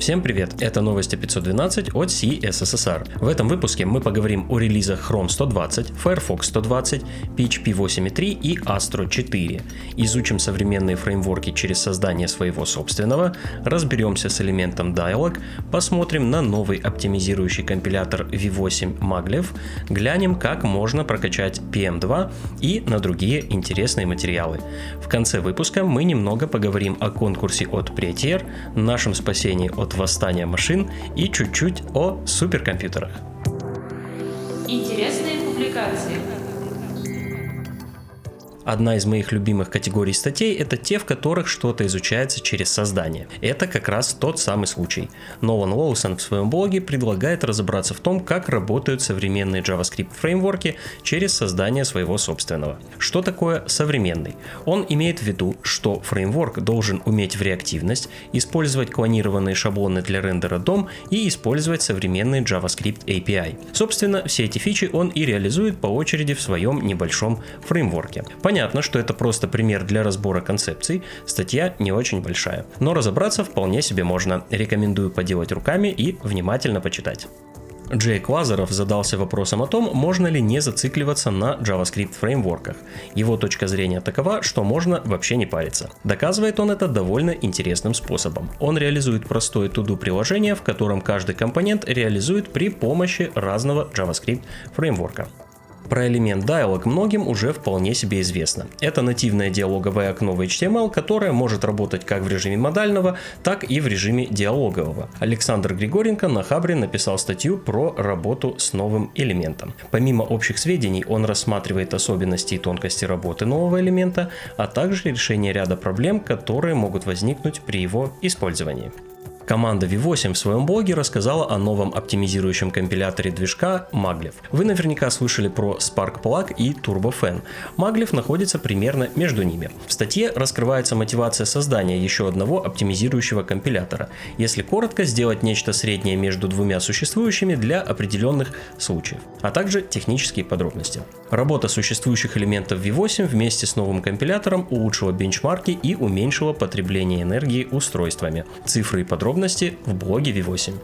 Всем привет, это новости 512 от CSSR. В этом выпуске мы поговорим о релизах Chrome 120, Firefox 120, PHP 8.3 и Astro 4. Изучим современные фреймворки через создание своего собственного, разберемся с элементом Dialog, посмотрим на новый оптимизирующий компилятор V8 Maglev, глянем, как можно прокачать PM2 и на другие интересные материалы. В конце выпуска мы немного поговорим о конкурсе от Prettier, нашем спасении от от восстания машин и чуть-чуть о суперкомпьютерах. Интересные публикации. Одна из моих любимых категорий статей это те, в которых что-то изучается через создание. Это как раз тот самый случай. Нолан Лоусон в своем блоге предлагает разобраться в том, как работают современные JavaScript фреймворки через создание своего собственного. Что такое современный? Он имеет в виду, что фреймворк должен уметь в реактивность, использовать клонированные шаблоны для рендера DOM и использовать современный JavaScript API. Собственно, все эти фичи он и реализует по очереди в своем небольшом фреймворке. Понятно, что это просто пример для разбора концепций, статья не очень большая, но разобраться вполне себе можно. Рекомендую поделать руками и внимательно почитать. Джейк Лазаров задался вопросом о том, можно ли не зацикливаться на JavaScript фреймворках. Его точка зрения такова, что можно вообще не париться. Доказывает он это довольно интересным способом. Он реализует простое туду приложение, в котором каждый компонент реализует при помощи разного JavaScript фреймворка. Про элемент Dialog многим уже вполне себе известно. Это нативное диалоговое окно в HTML, которое может работать как в режиме модального, так и в режиме диалогового. Александр Григоренко на Хабре написал статью про работу с новым элементом. Помимо общих сведений, он рассматривает особенности и тонкости работы нового элемента, а также решение ряда проблем, которые могут возникнуть при его использовании. Команда V8 в своем блоге рассказала о новом оптимизирующем компиляторе движка Maglev. Вы наверняка слышали про Spark Plug и TurboFan. Maglev находится примерно между ними. В статье раскрывается мотивация создания еще одного оптимизирующего компилятора. Если коротко, сделать нечто среднее между двумя существующими для определенных случаев, а также технические подробности. Работа существующих элементов V8 вместе с новым компилятором улучшила бенчмарки и уменьшила потребление энергии устройствами. Цифры и подробности подробности в блоге V8.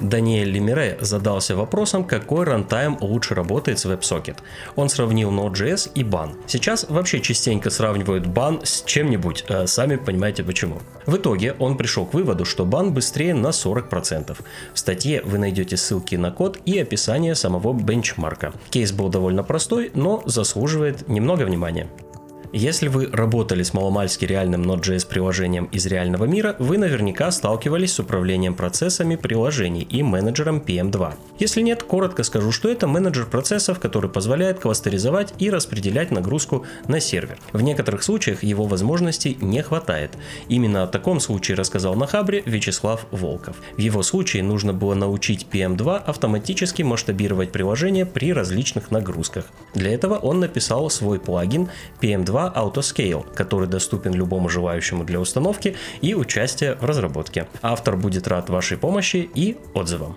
Даниэль Лемире задался вопросом, какой рантайм лучше работает с WebSocket. Он сравнил Node.js и Ban. Сейчас вообще частенько сравнивают Ban с чем-нибудь, э, сами понимаете почему. В итоге он пришел к выводу, что Ban быстрее на 40%. В статье вы найдете ссылки на код и описание самого бенчмарка. Кейс был довольно простой, но заслуживает немного внимания. Если вы работали с маломальски реальным Node.js приложением из реального мира, вы наверняка сталкивались с управлением процессами приложений и менеджером PM2. Если нет, коротко скажу, что это менеджер процессов, который позволяет кластеризовать и распределять нагрузку на сервер. В некоторых случаях его возможностей не хватает. Именно о таком случае рассказал на Хабре Вячеслав Волков. В его случае нужно было научить PM2 автоматически масштабировать приложение при различных нагрузках. Для этого он написал свой плагин PM2 Autoscale, который доступен любому желающему для установки и участия в разработке. Автор будет рад вашей помощи и отзывам.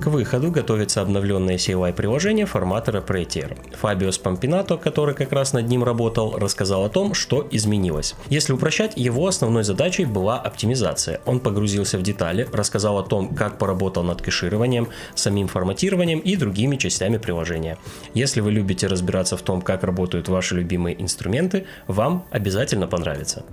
К выходу готовится обновленное CLI приложение форматора Prettier. Фабио Спампинато, который как раз над ним работал, рассказал о том, что изменилось. Если упрощать, его основной задачей была оптимизация. Он погрузился в детали, рассказал о том, как поработал над кэшированием, самим форматированием и другими частями приложения. Если вы любите разбираться в том, как работают ваши любимые инструменты, вам обязательно понравится.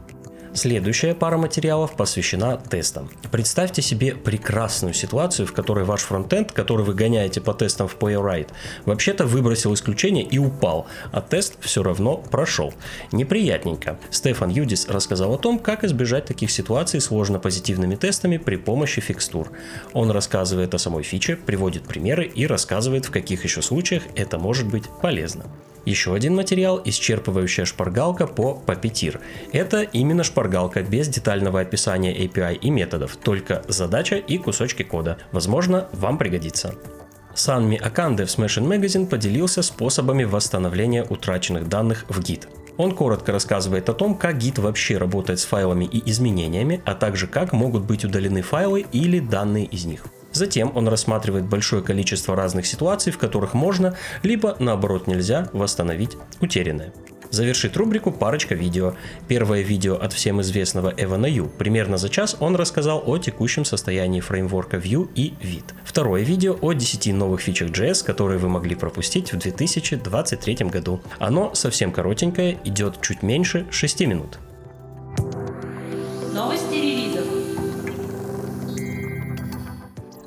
Следующая пара материалов посвящена тестам. Представьте себе прекрасную ситуацию, в которой ваш фронтенд, который вы гоняете по тестам в Playwright, вообще-то выбросил исключение и упал, а тест все равно прошел. Неприятненько. Стефан Юдис рассказал о том, как избежать таких ситуаций сложно позитивными тестами при помощи фикстур. Он рассказывает о самой фиче, приводит примеры и рассказывает, в каких еще случаях это может быть полезно. Еще один материал – исчерпывающая шпаргалка по Puppeteer. Это именно шпаргалка без детального описания API и методов, только задача и кусочки кода. Возможно, вам пригодится. Санми Аканде в Smashing Magazine поделился способами восстановления утраченных данных в Git. Он коротко рассказывает о том, как Git вообще работает с файлами и изменениями, а также как могут быть удалены файлы или данные из них. Затем он рассматривает большое количество разных ситуаций, в которых можно, либо наоборот нельзя восстановить утерянное. Завершит рубрику парочка видео. Первое видео от всем известного Эвана Ю. Примерно за час он рассказал о текущем состоянии фреймворка Vue и Vite. Второе видео о 10 новых фичах JS, которые вы могли пропустить в 2023 году. Оно совсем коротенькое, идет чуть меньше 6 минут.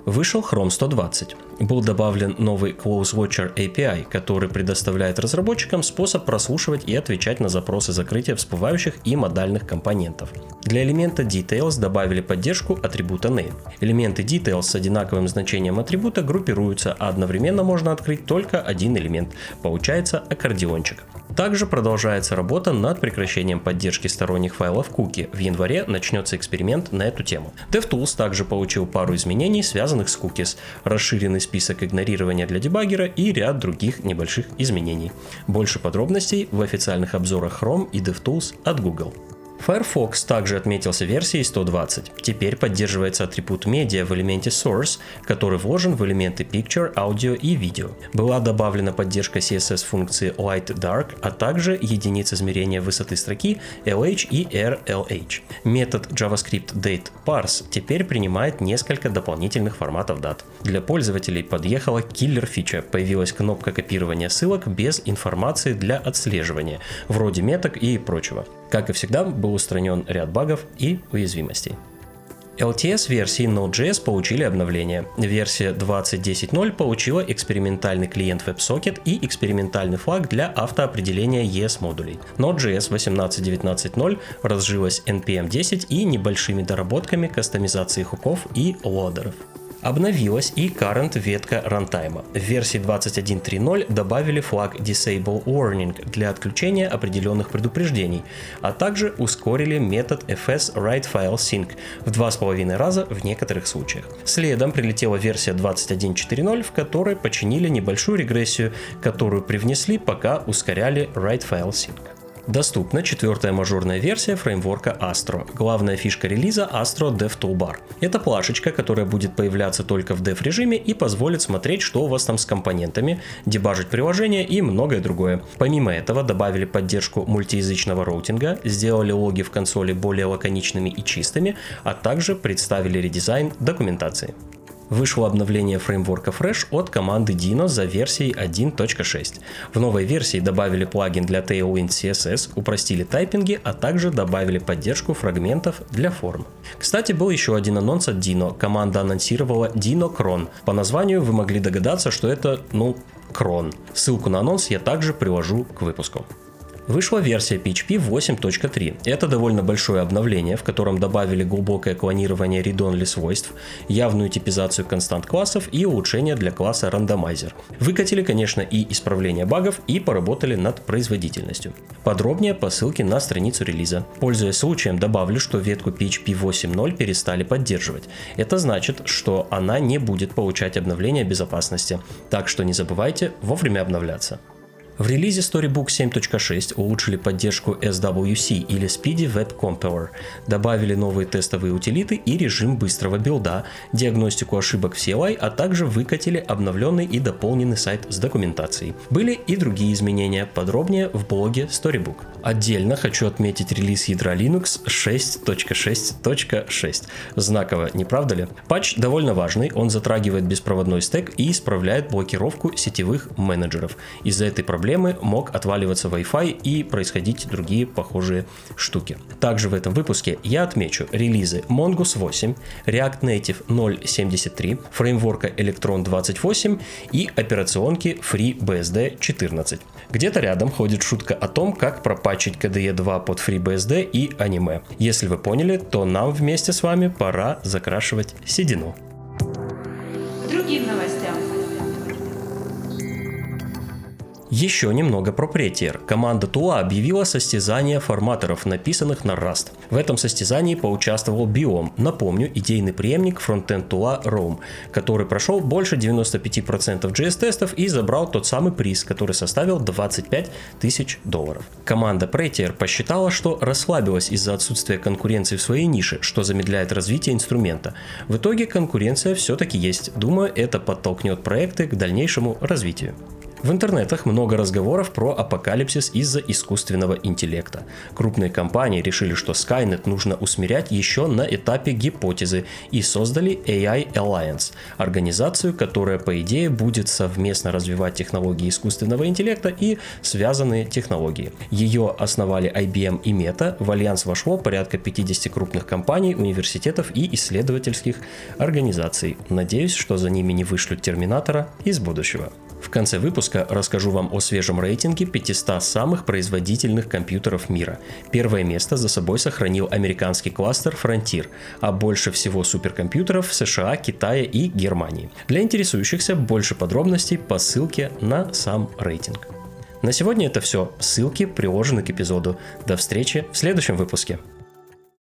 Вышел Chrome 120 был добавлен новый Close Watcher API, который предоставляет разработчикам способ прослушивать и отвечать на запросы закрытия всплывающих и модальных компонентов. Для элемента Details добавили поддержку атрибута Name. Элементы Details с одинаковым значением атрибута группируются, а одновременно можно открыть только один элемент. Получается аккордеончик. Также продолжается работа над прекращением поддержки сторонних файлов куки. В январе начнется эксперимент на эту тему. DevTools также получил пару изменений, связанных с cookies, расширенный список игнорирования для дебаггера и ряд других небольших изменений. Больше подробностей в официальных обзорах Chrome и DevTools от Google. Firefox также отметился версией 120. Теперь поддерживается атрибут медиа в элементе Source, который вложен в элементы Picture, Audio и Video. Была добавлена поддержка CSS функции Light Dark, а также единиц измерения высоты строки LH и RLH. Метод JavaScript Date Parse теперь принимает несколько дополнительных форматов дат. Для пользователей подъехала киллер фича. Появилась кнопка копирования ссылок без информации для отслеживания, вроде меток и прочего. Как и всегда, был устранен ряд багов и уязвимостей. LTS-версии Node.js получили обновление. Версия 20.10.0 получила экспериментальный клиент WebSocket и экспериментальный флаг для автоопределения ES-модулей. Node.js 18.19.0 разжилась NPM 10 и небольшими доработками кастомизации хуков и лодеров. Обновилась и current ветка рантайма. В версии 21.3.0 добавили флаг Disable Warning для отключения определенных предупреждений, а также ускорили метод fs write file sync в 2,5 раза в некоторых случаях. Следом прилетела версия 21.4.0, в которой починили небольшую регрессию, которую привнесли, пока ускоряли write file sync. Доступна четвертая мажорная версия фреймворка Astro. Главная фишка релиза Astro Dev Toolbar. Это плашечка, которая будет появляться только в dev режиме и позволит смотреть, что у вас там с компонентами, дебажить приложение и многое другое. Помимо этого добавили поддержку мультиязычного роутинга, сделали логи в консоли более лаконичными и чистыми, а также представили редизайн документации. Вышло обновление фреймворка Fresh от команды Dino за версией 1.6. В новой версии добавили плагин для Tailwind CSS, упростили тайпинги, а также добавили поддержку фрагментов для форм. Кстати, был еще один анонс от Dino. Команда анонсировала Dino Cron. По названию вы могли догадаться, что это, ну, крон. Ссылку на анонс я также приложу к выпуску. Вышла версия PHP 8.3. Это довольно большое обновление, в котором добавили глубокое клонирование read-only свойств, явную типизацию констант классов и улучшение для класса Randomizer. Выкатили, конечно, и исправление багов, и поработали над производительностью. Подробнее по ссылке на страницу релиза. Пользуясь случаем, добавлю, что ветку PHP 8.0 перестали поддерживать. Это значит, что она не будет получать обновления безопасности, так что не забывайте вовремя обновляться. В релизе Storybook 7.6 улучшили поддержку SWC или Speedy Web Compiler, добавили новые тестовые утилиты и режим быстрого билда, диагностику ошибок в CLI, а также выкатили обновленный и дополненный сайт с документацией. Были и другие изменения, подробнее в блоге Storybook. Отдельно хочу отметить релиз ядра Linux 6.6.6. Знаково, не правда ли? Патч довольно важный, он затрагивает беспроводной стек и исправляет блокировку сетевых менеджеров. Из-за этой проблемы проблемы, мог отваливаться Wi-Fi и происходить другие похожие штуки. Также в этом выпуске я отмечу релизы Mongoose 8, React Native 0.73, фреймворка Electron 28 и операционки FreeBSD 14. Где-то рядом ходит шутка о том, как пропачить KDE 2 под FreeBSD и аниме. Если вы поняли, то нам вместе с вами пора закрашивать седину. Другим новостям. Еще немного про Prettier. Команда Тула объявила состязание форматоров, написанных на Rust. В этом состязании поучаствовал Biom, напомню, идейный преемник фронтенд Тула Rome, который прошел больше 95% JS-тестов и забрал тот самый приз, который составил 25 тысяч долларов. Команда Prettier посчитала, что расслабилась из-за отсутствия конкуренции в своей нише, что замедляет развитие инструмента. В итоге конкуренция все-таки есть. Думаю, это подтолкнет проекты к дальнейшему развитию. В интернетах много разговоров про апокалипсис из-за искусственного интеллекта. Крупные компании решили, что Skynet нужно усмирять еще на этапе гипотезы и создали AI Alliance, организацию, которая по идее будет совместно развивать технологии искусственного интеллекта и связанные технологии. Ее основали IBM и Meta, в альянс вошло порядка 50 крупных компаний, университетов и исследовательских организаций. Надеюсь, что за ними не вышлют Терминатора из будущего. В конце выпуска расскажу вам о свежем рейтинге 500 самых производительных компьютеров мира. Первое место за собой сохранил американский кластер Frontier, а больше всего суперкомпьютеров в США, Китае и Германии. Для интересующихся больше подробностей по ссылке на сам рейтинг. На сегодня это все. Ссылки приложены к эпизоду. До встречи в следующем выпуске.